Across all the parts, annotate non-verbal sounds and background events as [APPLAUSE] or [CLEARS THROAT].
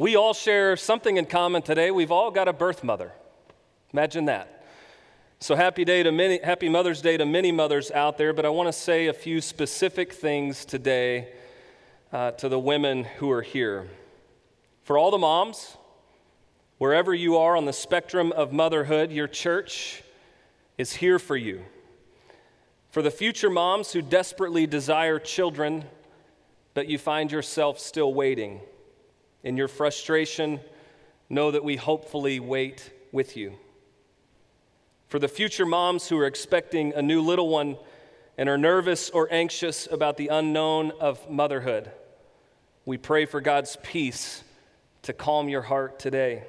We all share something in common today. We've all got a birth mother. Imagine that. So happy day to many happy Mother's Day to many mothers out there, but I want to say a few specific things today uh, to the women who are here. For all the moms, wherever you are on the spectrum of motherhood, your church is here for you. For the future moms who desperately desire children, but you find yourself still waiting, in your frustration, know that we hopefully wait with you. For the future moms who are expecting a new little one and are nervous or anxious about the unknown of motherhood, we pray for God's peace to calm your heart today.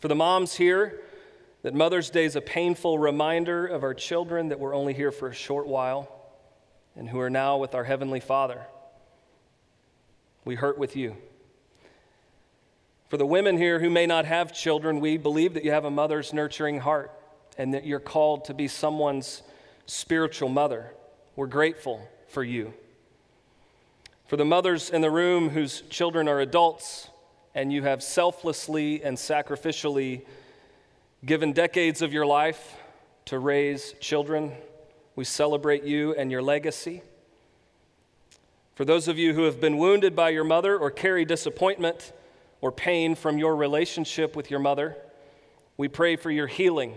For the moms here, that Mother's Day is a painful reminder of our children that we're only here for a short while and who are now with our Heavenly Father. We hurt with you. For the women here who may not have children, we believe that you have a mother's nurturing heart and that you're called to be someone's spiritual mother. We're grateful for you. For the mothers in the room whose children are adults and you have selflessly and sacrificially given decades of your life to raise children, we celebrate you and your legacy. For those of you who have been wounded by your mother or carry disappointment or pain from your relationship with your mother, we pray for your healing.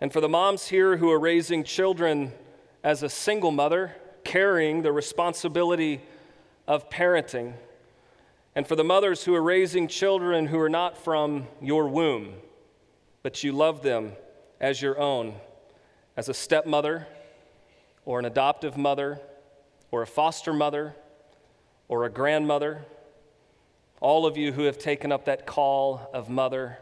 And for the moms here who are raising children as a single mother, carrying the responsibility of parenting, and for the mothers who are raising children who are not from your womb, but you love them as your own, as a stepmother or an adoptive mother or a foster mother or a grandmother, all of you who have taken up that call of mother,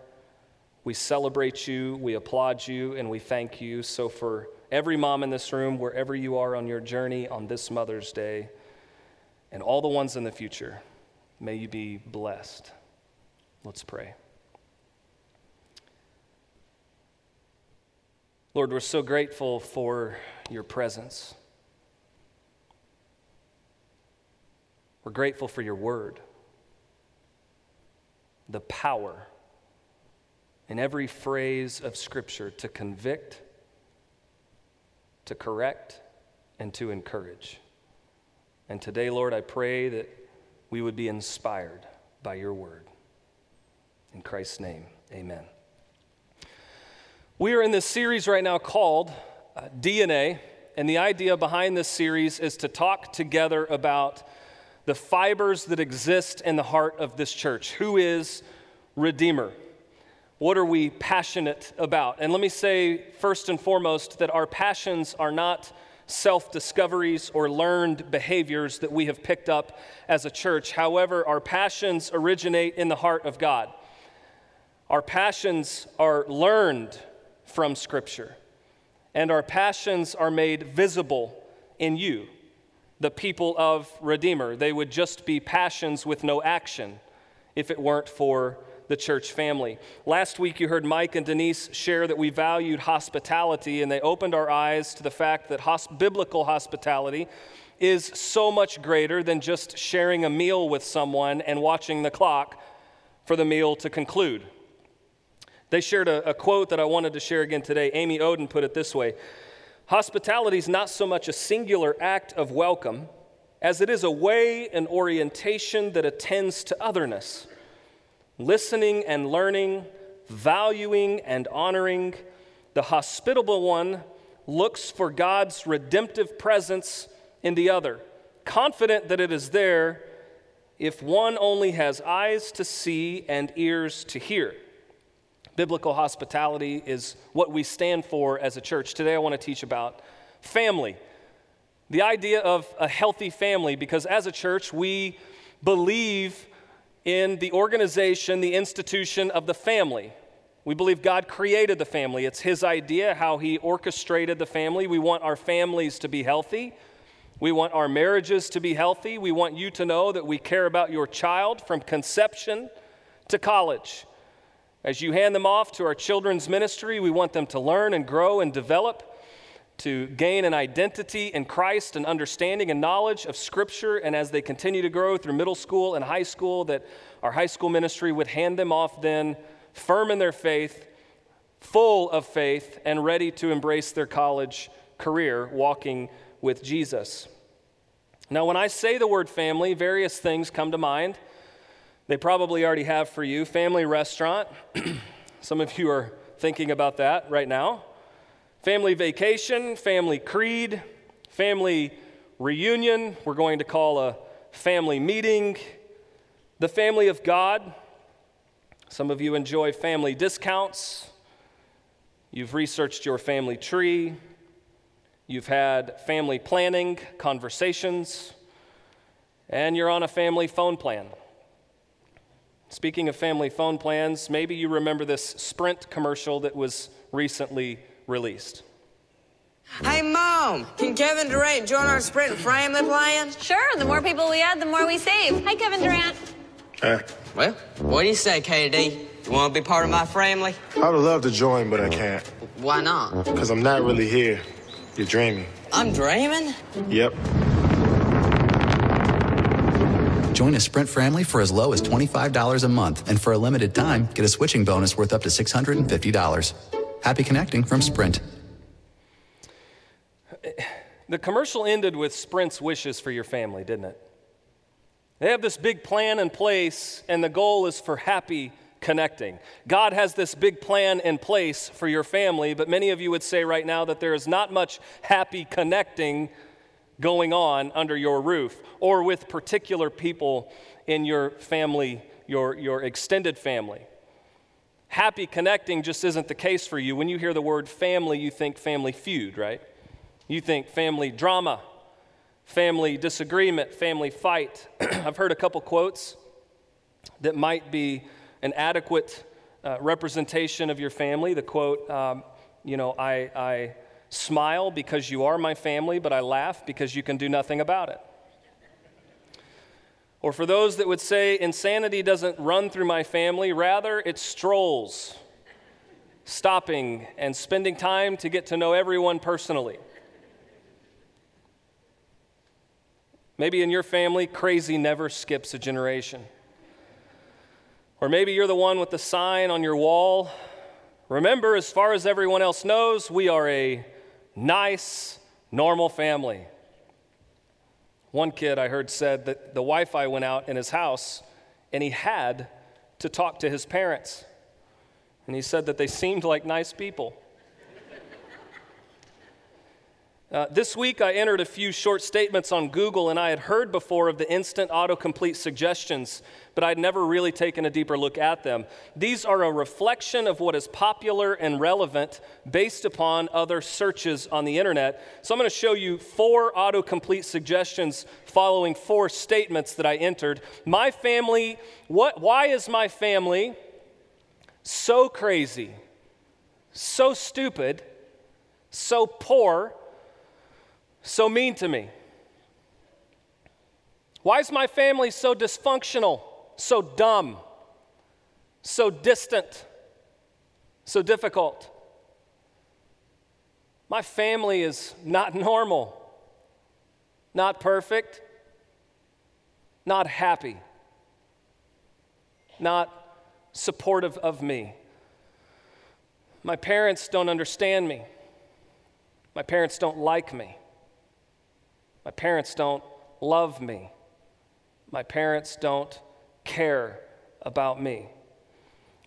we celebrate you, we applaud you, and we thank you. So, for every mom in this room, wherever you are on your journey on this Mother's Day, and all the ones in the future, may you be blessed. Let's pray. Lord, we're so grateful for your presence. We're grateful for your word, the power in every phrase of Scripture to convict, to correct, and to encourage. And today, Lord, I pray that we would be inspired by your word. In Christ's name, amen. We are in this series right now called uh, DNA, and the idea behind this series is to talk together about the fibers that exist in the heart of this church. Who is Redeemer? What are we passionate about? And let me say, first and foremost, that our passions are not self discoveries or learned behaviors that we have picked up as a church. However, our passions originate in the heart of God. Our passions are learned from Scripture, and our passions are made visible in you the people of Redeemer. They would just be passions with no action if it weren't for the church family. Last week, you heard Mike and Denise share that we valued hospitality, and they opened our eyes to the fact that hosp- biblical hospitality is so much greater than just sharing a meal with someone and watching the clock for the meal to conclude. They shared a, a quote that I wanted to share again today. Amy Oden put it this way Hospitality is not so much a singular act of welcome as it is a way and orientation that attends to otherness. Listening and learning, valuing and honoring, the hospitable one looks for God's redemptive presence in the other, confident that it is there if one only has eyes to see and ears to hear. Biblical hospitality is what we stand for as a church. Today, I want to teach about family. The idea of a healthy family, because as a church, we believe in the organization, the institution of the family. We believe God created the family. It's His idea how He orchestrated the family. We want our families to be healthy. We want our marriages to be healthy. We want you to know that we care about your child from conception to college. As you hand them off to our children's ministry, we want them to learn and grow and develop to gain an identity in Christ, an understanding and knowledge of Scripture, and as they continue to grow through middle school and high school, that our high school ministry would hand them off then, firm in their faith, full of faith, and ready to embrace their college career walking with Jesus. Now, when I say the word family, various things come to mind. They probably already have for you. Family restaurant. [CLEARS THROAT] Some of you are thinking about that right now. Family vacation, family creed, family reunion, we're going to call a family meeting, the family of God. Some of you enjoy family discounts. You've researched your family tree. You've had family planning, conversations, and you're on a family phone plan. Speaking of family phone plans, maybe you remember this Sprint commercial that was recently released. Hey, Mom, can Kevin Durant join our Sprint family plan? Sure, the more people we add, the more we save. Hi, Kevin Durant. Hey, Well, what do you say, KD? You want to be part of my family? I would love to join, but I can't. Why not? Because I'm not really here. You're dreaming. I'm dreaming. Yep. Join a Sprint family for as low as $25 a month, and for a limited time, get a switching bonus worth up to $650. Happy connecting from Sprint. The commercial ended with Sprint's wishes for your family, didn't it? They have this big plan in place, and the goal is for happy connecting. God has this big plan in place for your family, but many of you would say right now that there is not much happy connecting going on under your roof or with particular people in your family, your, your extended family. Happy connecting just isn't the case for you. When you hear the word family, you think family feud, right? You think family drama, family disagreement, family fight. [CLEARS THROAT] I've heard a couple quotes that might be an adequate uh, representation of your family. The quote, um, you know, I, I smile because you are my family, but I laugh because you can do nothing about it. Or for those that would say insanity doesn't run through my family, rather it strolls, stopping and spending time to get to know everyone personally. Maybe in your family, crazy never skips a generation. Or maybe you're the one with the sign on your wall. Remember, as far as everyone else knows, we are a nice, normal family. One kid I heard said that the Wi Fi went out in his house and he had to talk to his parents. And he said that they seemed like nice people. Uh, this week, I entered a few short statements on Google, and I had heard before of the instant autocomplete suggestions, but I'd never really taken a deeper look at them. These are a reflection of what is popular and relevant based upon other searches on the internet. So I'm going to show you four autocomplete suggestions following four statements that I entered. My family, what, why is my family so crazy, so stupid, so poor? So mean to me? Why is my family so dysfunctional, so dumb, so distant, so difficult? My family is not [LAUGHS] normal, not perfect, not happy, not supportive of me. My parents don't understand me. My parents don't like me. My parents don't love me. My parents don't care about me.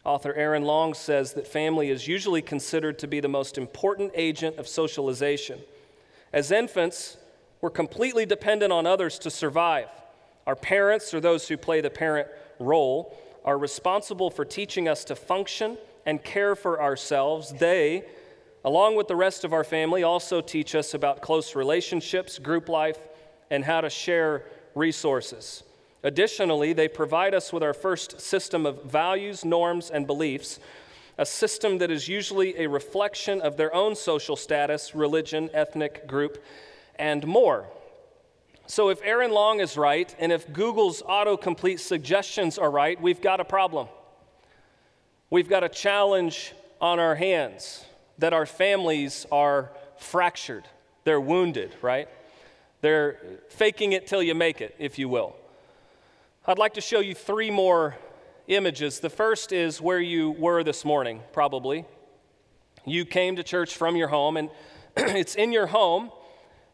Author Aaron Long says that family is usually considered to be the most important agent of socialization. As infants, we're completely dependent on others to survive. Our parents, or those who play the parent role, are responsible for teaching us to function and care for ourselves. They along with the rest of our family, also teach us about close relationships, group life, and how to share resources. Additionally, they provide us with our first system of values, norms, and beliefs, a system that is usually a reflection of their own social status, religion, ethnic group, and more. So, if Aaron Long is right, and if Google's autocomplete suggestions are right, we've got a problem. We've got a challenge on our hands that our families are fractured. They're wounded, right? They're faking it till you make it, if you will. I'd like to show you three more images. The first is where you were this morning, probably. You came to church from your home, and [CLEARS THROAT] it's in your home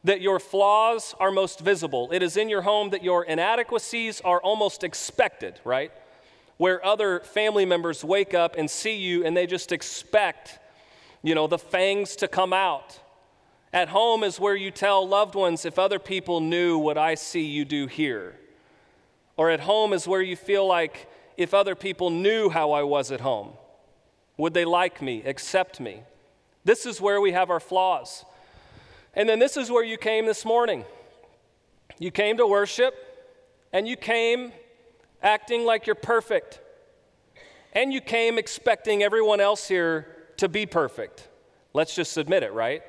that your flaws are most visible. It is in your home that your inadequacies are almost expected, right? Where other family members wake up and see you and they just expect, you know, the fangs to come out. At home is where you tell loved ones if other people knew what I see you do here. Or at home is where you feel like if other people knew how I was at home, would they like me, accept me? This is where we have our flaws. And then this is where you came this morning. You came to worship, and you came acting like you're perfect. And you came expecting everyone else here to be perfect. Let's just admit it, right?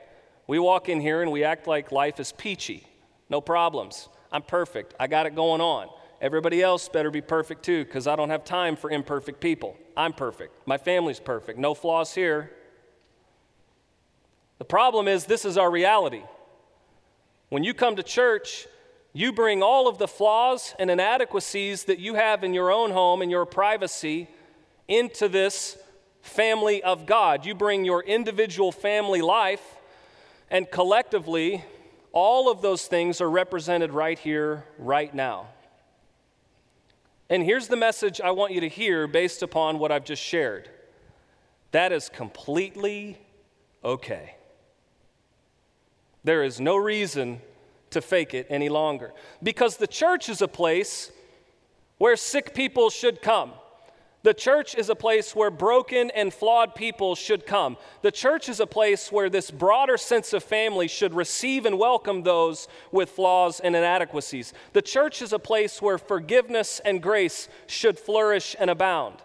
We walk in here and we act like life is peachy. No problems. I'm perfect. I got it going on. Everybody else better be perfect too, because I don't have time for imperfect people. I'm perfect. My family's perfect. No flaws here. The problem is, this is our reality. When you come to church, you bring all of the flaws and inadequacies that you have in your own home and your privacy into this family of God. You bring your individual family life, and collectively, all of those things are represented right here, right now. And here's the message I want you to hear based upon what I've just shared that is completely okay. There is no reason to fake it any longer because the church is a place where sick people should come. The church is a place where broken and flawed people should come. The church is a place where this broader sense of family should receive and welcome those with flaws and inadequacies. The church is a place where forgiveness and grace should flourish and abound.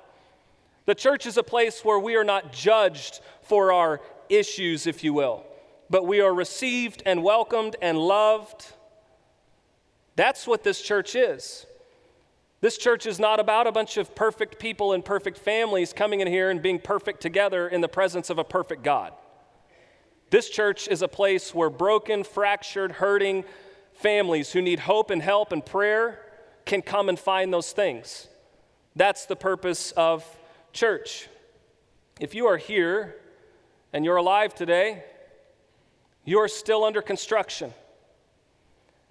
The church is a place where we are not judged for our issues, if you will, but we are received and welcomed and loved. That's what this church is. This church is not about a bunch of perfect people and perfect families coming in here and being perfect together in the presence of a perfect God. This church is a place where broken, fractured, hurting families who need hope and help and prayer can come and find those things. That's the purpose of church. If you are here and you're alive today, you are still under construction.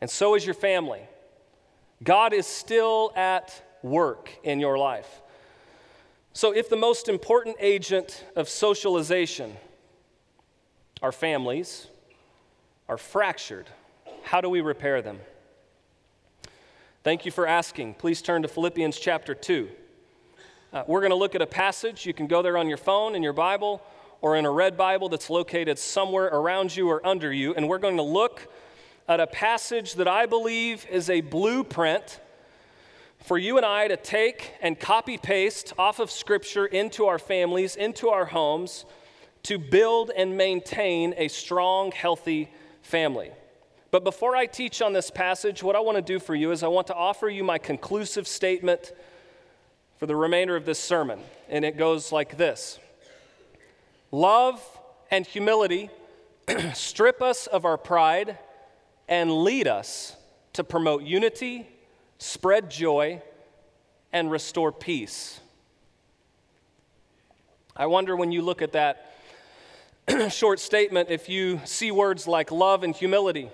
And so is your family. God is still at work in your life. So, if the most important agent of socialization, our families, are fractured, how do we repair them? Thank you for asking. Please turn to Philippians chapter 2. Uh, we're going to look at a passage. You can go there on your phone, in your Bible, or in a red Bible that's located somewhere around you or under you. And we're going to look at a passage that I believe is a blueprint for you and I to take and copy paste off of Scripture into our families, into our homes, to build and maintain a strong, healthy family. But before I teach on this passage, what I want to do for you is I want to offer you my conclusive statement for the remainder of this sermon. And it goes like this Love and humility [CLEARS THROAT] strip us of our pride and lead us to promote unity, spread joy, and restore peace. I wonder when you look at that [CLEARS THROAT] short statement if you see words like love and humility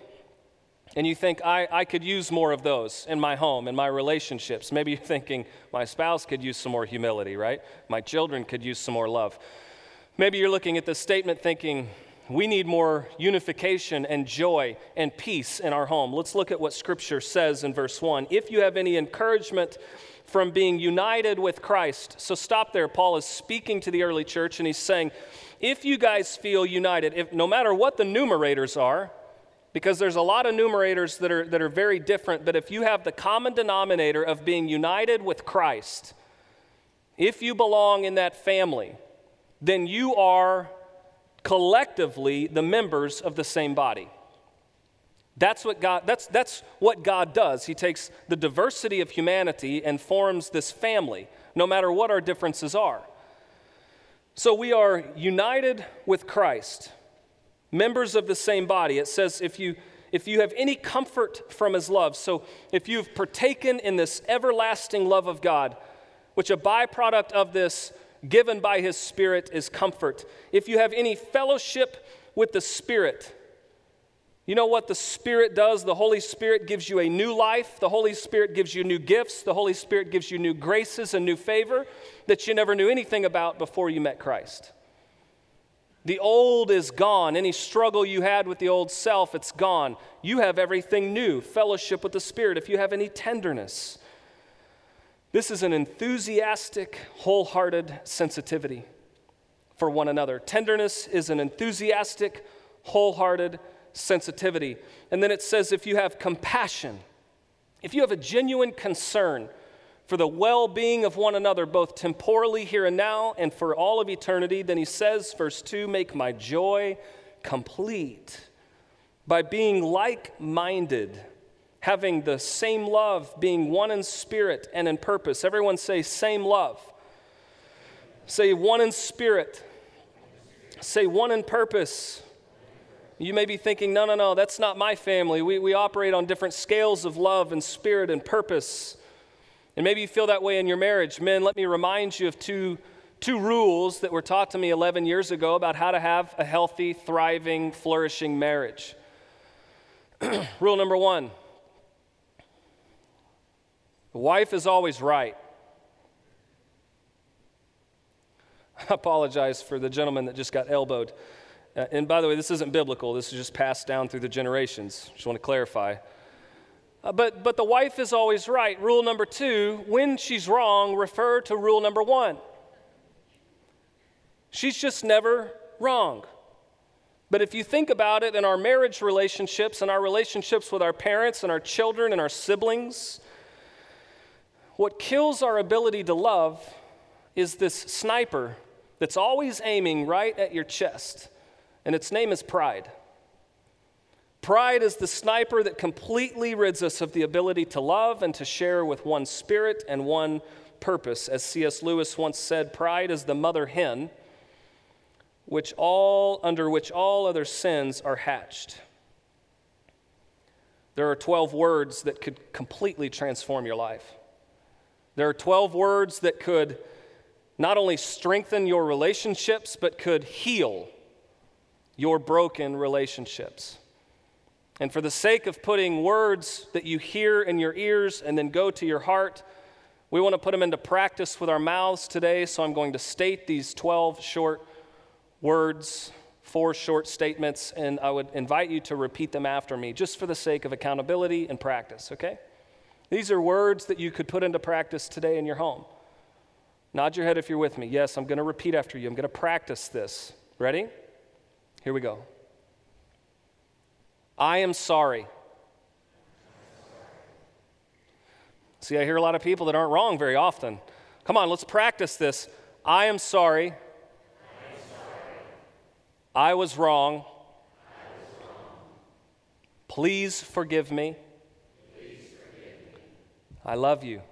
and you think, I, I could use more of those in my home, in my relationships. Maybe you're thinking, my spouse could use some more humility, right? My children could use some more love. Maybe you're looking at this statement thinking, we need more unification and joy and peace in our home. Let's look at what Scripture says in verse 1. If you have any encouragement from being united with Christ, so stop there. Paul is speaking to the early church and he's saying, if you guys feel united, if, no matter what the numerators are, because there's a lot of numerators that are, that are very different, but if you have the common denominator of being united with Christ, if you belong in that family, then you are collectively the members of the same body. That's what God that's that's what God does. He takes the diversity of humanity and forms this family, no matter what our differences are. So we are united with Christ. members of the same body. It says, if you, if you have any comfort from his love, so if you've partaken in this everlasting love of God, which a byproduct of this given by his Spirit is comfort. If you have any fellowship with the Spirit, you know what the Spirit does? The Holy Spirit gives you a new life. The Holy Spirit gives you new gifts. The Holy Spirit gives you new graces and new favor that you never knew anything about before you met Christ. The old is gone. Any struggle you had with the old self, it's gone. You have everything new fellowship with the Spirit. If you have any tenderness, this is an enthusiastic, wholehearted sensitivity for one another. Tenderness is an enthusiastic, wholehearted sensitivity. And then it says if you have compassion, if you have a genuine concern for the well being of one another, both temporally here and now and for all of eternity, then he says, verse 2 make my joy complete by being like minded, having the same love, being one in spirit and in purpose. Everyone say, same love. Say, one in spirit. Say, one in purpose. You may be thinking, no, no, no, that's not my family. We, we operate on different scales of love and spirit and purpose. And maybe you feel that way in your marriage. Men, let me remind you of two, two rules that were taught to me 11 years ago about how to have a healthy, thriving, flourishing marriage. [CLEARS THROAT] Rule number one the wife is always right. [LAUGHS] I apologize for the gentleman that just got elbowed. Uh, and by the way, this isn't biblical, this is just passed down through the generations. Just want to clarify. Uh, but, but the wife is always right. Rule number two when she's wrong, refer to rule number one. She's just never wrong. But if you think about it in our marriage relationships and our relationships with our parents and our children and our siblings, what kills our ability to love is this sniper that's always aiming right at your chest and its name is pride. Pride is the sniper that completely rids us of the ability to love and to share with one spirit and one purpose. As C.S. Lewis once said, pride is the mother hen which all under which all other sins are hatched. There are 12 words that could completely transform your life. There are 12 words that could not only strengthen your relationships, but could heal your broken relationships. And for the sake of putting words that you hear in your ears and then go to your heart, we want to put them into practice with our mouths today. So I'm going to state these 12 short words, four short statements, and I would invite you to repeat them after me just for the sake of accountability and practice, okay? These are words that you could put into practice today in your home. Nod your head if you're with me. Yes, I'm going to repeat after you. I'm going to practice this. Ready? Here we go. I am sorry. See, I hear a lot of people that aren't wrong very often. Come on, let's practice this. I am sorry. I, was, wrong. Was wrong. Please forgive me. I love you.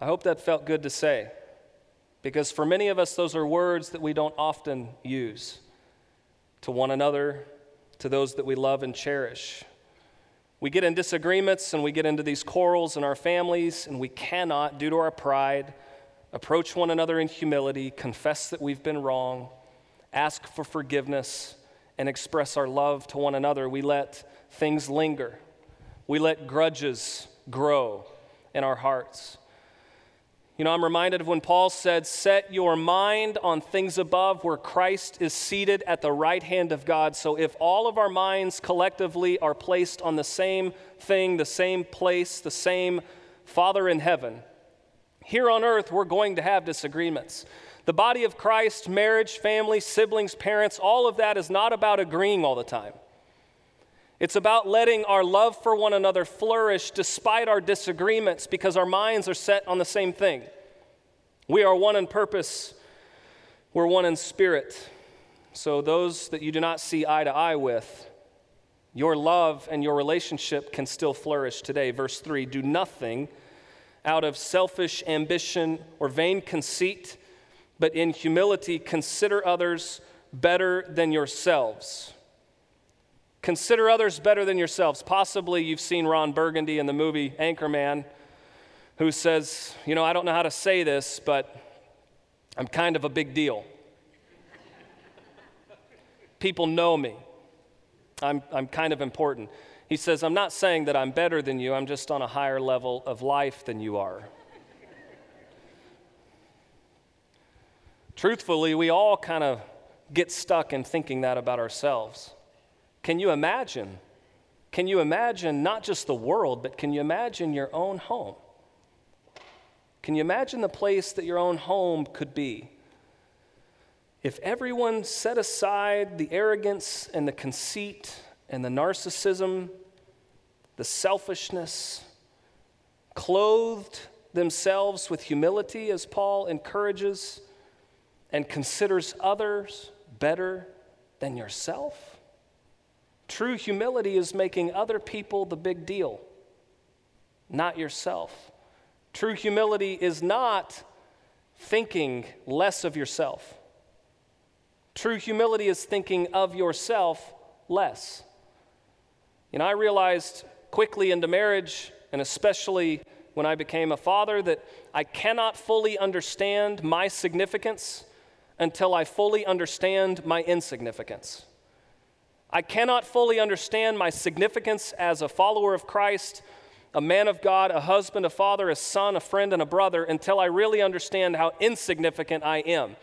I hope that felt good to say. Because for many of us, those are words that we don't often use to one another, to those that we love and cherish. We get in disagreements and we get into these quarrels in our families, and we cannot, due to our pride, approach one another in humility, confess that we've been wrong, ask for forgiveness, and express our love to one another. We let things linger, we let grudges grow in our hearts. You know, I'm reminded of when Paul said, Set your mind on things above where Christ is seated at the right hand of God. So if all of our minds collectively are placed on the same thing, the same place, the same Father in heaven, here on earth we're going to have disagreements. The body of Christ, marriage, family, siblings, parents, all of that is not about agreeing all the time. It's about letting our love for one another flourish despite our disagreements because our minds are set on the same thing. We are one in purpose, we're one in spirit. So, those that you do not see eye to eye with, your love and your relationship can still flourish today. Verse 3 Do nothing out of selfish ambition or vain conceit but in humility, consider others better than yourselves. Consider others better than yourselves. Possibly you've seen Ron Burgundy in the movie Anchorman, who says, You know, I don't know how to say this, but I'm kind of a big deal. People know me. I'm, I'm kind of important. He says, I'm not saying that I'm better than you, I'm just on a higher level of life than you are. Truthfully, we all kind of get stuck in thinking that about ourselves. Can you imagine? Can you imagine not just the world, but can you imagine your own home? Can you imagine the place that your own home could be? If everyone set aside the arrogance and the conceit and the narcissism, the selfishness, clothed themselves with humility, as Paul encourages, and considers others better than yourself? True humility is making other people the big deal, not yourself. True humility is not thinking less of yourself. True humility is thinking of yourself less. You know, I realized quickly into marriage, and especially when I became a father, that I cannot fully understand my significance until I fully understand my insignificance. I cannot fully understand my significance as a follower of Christ, a man of God, a husband, a father, a son, a friend, and a brother until I really understand how insignificant I am.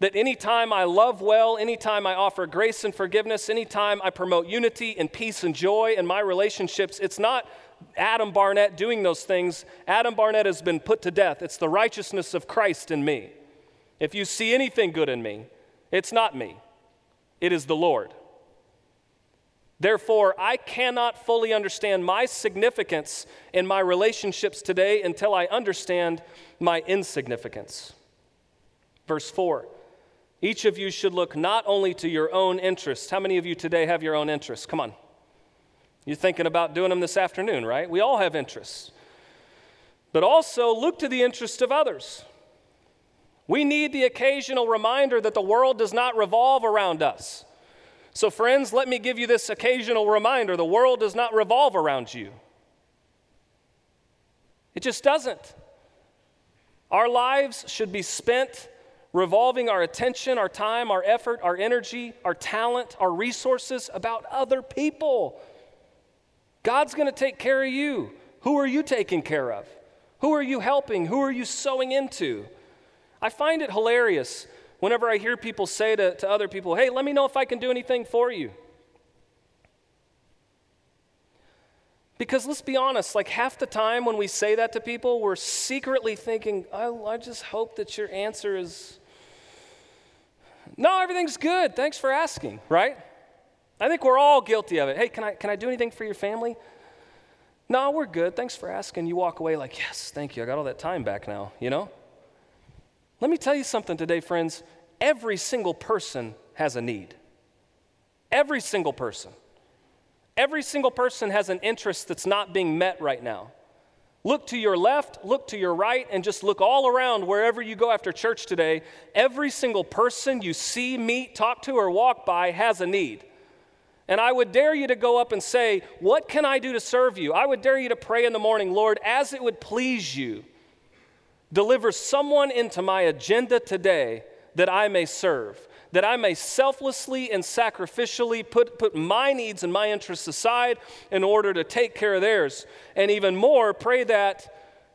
That anytime I love well, anytime I offer grace and forgiveness, anytime I promote unity and peace and joy in my relationships, it's not Adam Barnett doing those things. Adam Barnett has been put to death. It's the righteousness of Christ in me. If you see anything good in me, it's not me, it is the Lord. Therefore, I cannot fully understand my significance in my relationships today until I understand my insignificance. Verse 4 Each of you should look not only to your own interests. How many of you today have your own interests? Come on. You're thinking about doing them this afternoon, right? We all have interests. But also look to the interests of others. We need the occasional reminder that the world does not revolve around us. So, friends, let me give you this occasional reminder the world does not revolve around you. It just doesn't. Our lives should be spent revolving our attention, our time, our effort, our energy, our talent, our resources about other people. God's going to take care of you. Who are you taking care of? Who are you helping? Who are you sowing into? I find it hilarious whenever I hear people say to, to other people, hey, let me know if I can do anything for you. Because let's be honest, like half the time when we say that to people, we're secretly thinking, oh, I just hope that your answer is, no, everything's good. Thanks for asking, right? I think we're all guilty of it. Hey, can I, can I do anything for your family? No, we're good. Thanks for asking. You walk away like, yes, thank you. I got all that time back now, you know? Let me tell you something today, friends. Every single person has a need. Every single person. Every single person has an interest that's not being met right now. Look to your left, look to your right, and just look all around wherever you go after church today. Every single person you see, meet, talk to, or walk by has a need. And I would dare you to go up and say, What can I do to serve you? I would dare you to pray in the morning, Lord, as it would please you Deliver someone into my agenda today that I may serve, that I may selflessly and sacrificially put, put my needs and my interests aside in order to take care of theirs. And even more, pray that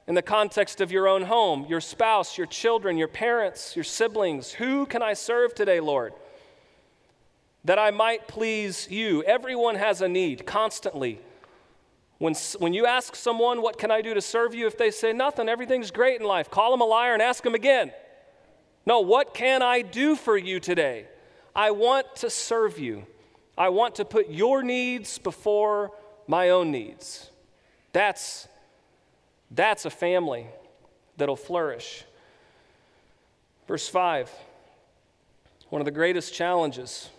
in the context of your own home, your spouse, your children, your parents, your siblings. Who can I serve today, Lord? That I might please you. Everyone has a need constantly. When, when you ask someone, What can I do to serve you? if they say nothing, everything's great in life, call them a liar and ask them again. No, what can I do for you today? I want to serve you. I want to put your needs before my own needs. That's, that's a family that'll flourish. Verse 5 one of the greatest challenges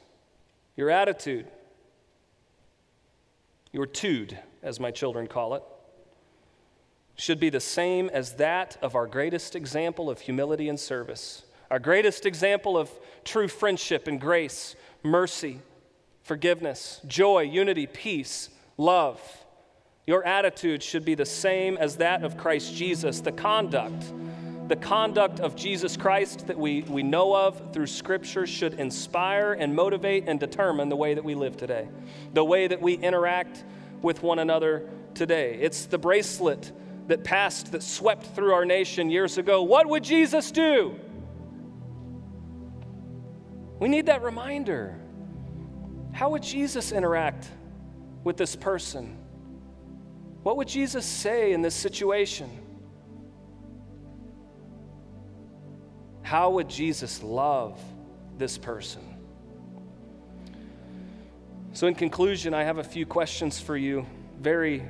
your attitude, your tude as my children call it, should be the same as that of our greatest example of humility and service, Our greatest example of true friendship and grace, mercy, forgiveness, joy, unity, peace, love. Your attitude should be the same as that of Christ Jesus. The conduct, the conduct of Jesus Christ that we, we know of through Scripture should inspire and motivate and determine the way that we live today, the way that we interact with one another today. It's the bracelet that passed, that swept through our nation years ago. What would Jesus do? We need that reminder. How would Jesus interact with this person? What would Jesus say in this situation? How would Jesus love this person? So, in conclusion, I have a few questions for you, very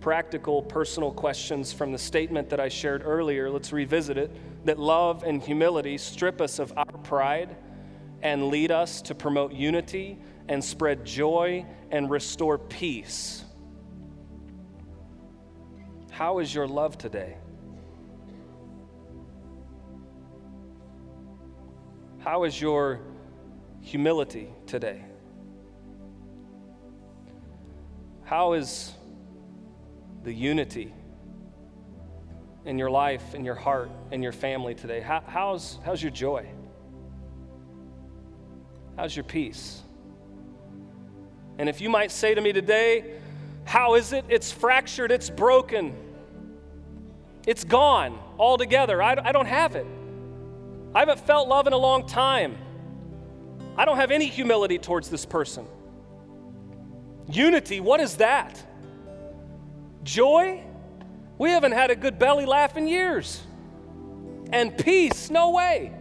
practical, personal questions from the statement that I shared earlier. Let's revisit it that love and humility strip us of our pride and lead us to promote unity and spread joy and restore peace. How is your love today? How is your humility today? How is the unity in your life, in your heart, in your family today? How, how's, how's your joy? How's your peace? And if you might say to me today, How is it? It's fractured, it's broken, it's gone altogether. I, I don't have it. I haven't felt love in a long time. I don't have any humility towards this person. Unity, what is that? Joy? We haven't had a good belly laugh in years. And peace? No way.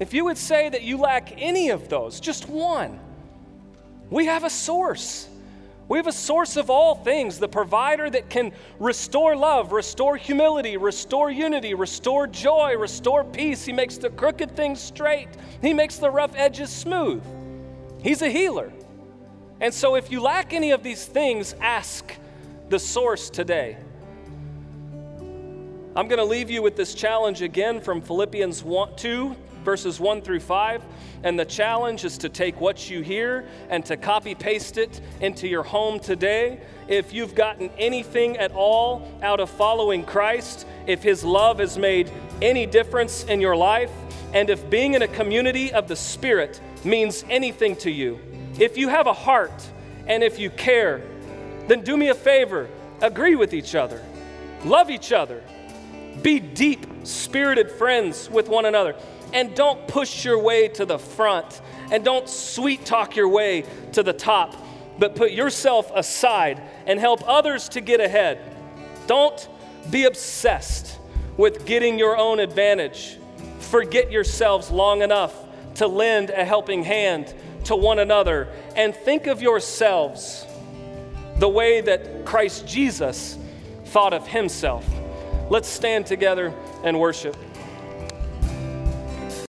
If you would say that you lack any of those, just one, we have a source. We have a source of all things, the provider that can restore love, restore humility, restore unity, restore joy, restore peace. He makes the crooked things straight, He makes the rough edges smooth. He's a healer. And so, if you lack any of these things, ask the source today. I'm going to leave you with this challenge again from Philippians 1, 2, verses 1 through 5. And the challenge is to take what you hear and to copy paste it into your home today. If you've gotten anything at all out of following Christ, if His love has made any difference in your life, and if being in a community of the Spirit means anything to you, if you have a heart and if you care, then do me a favor agree with each other, love each other, be deep spirited friends with one another. And don't push your way to the front and don't sweet talk your way to the top, but put yourself aside and help others to get ahead. Don't be obsessed with getting your own advantage. Forget yourselves long enough to lend a helping hand to one another and think of yourselves the way that Christ Jesus thought of himself. Let's stand together and worship.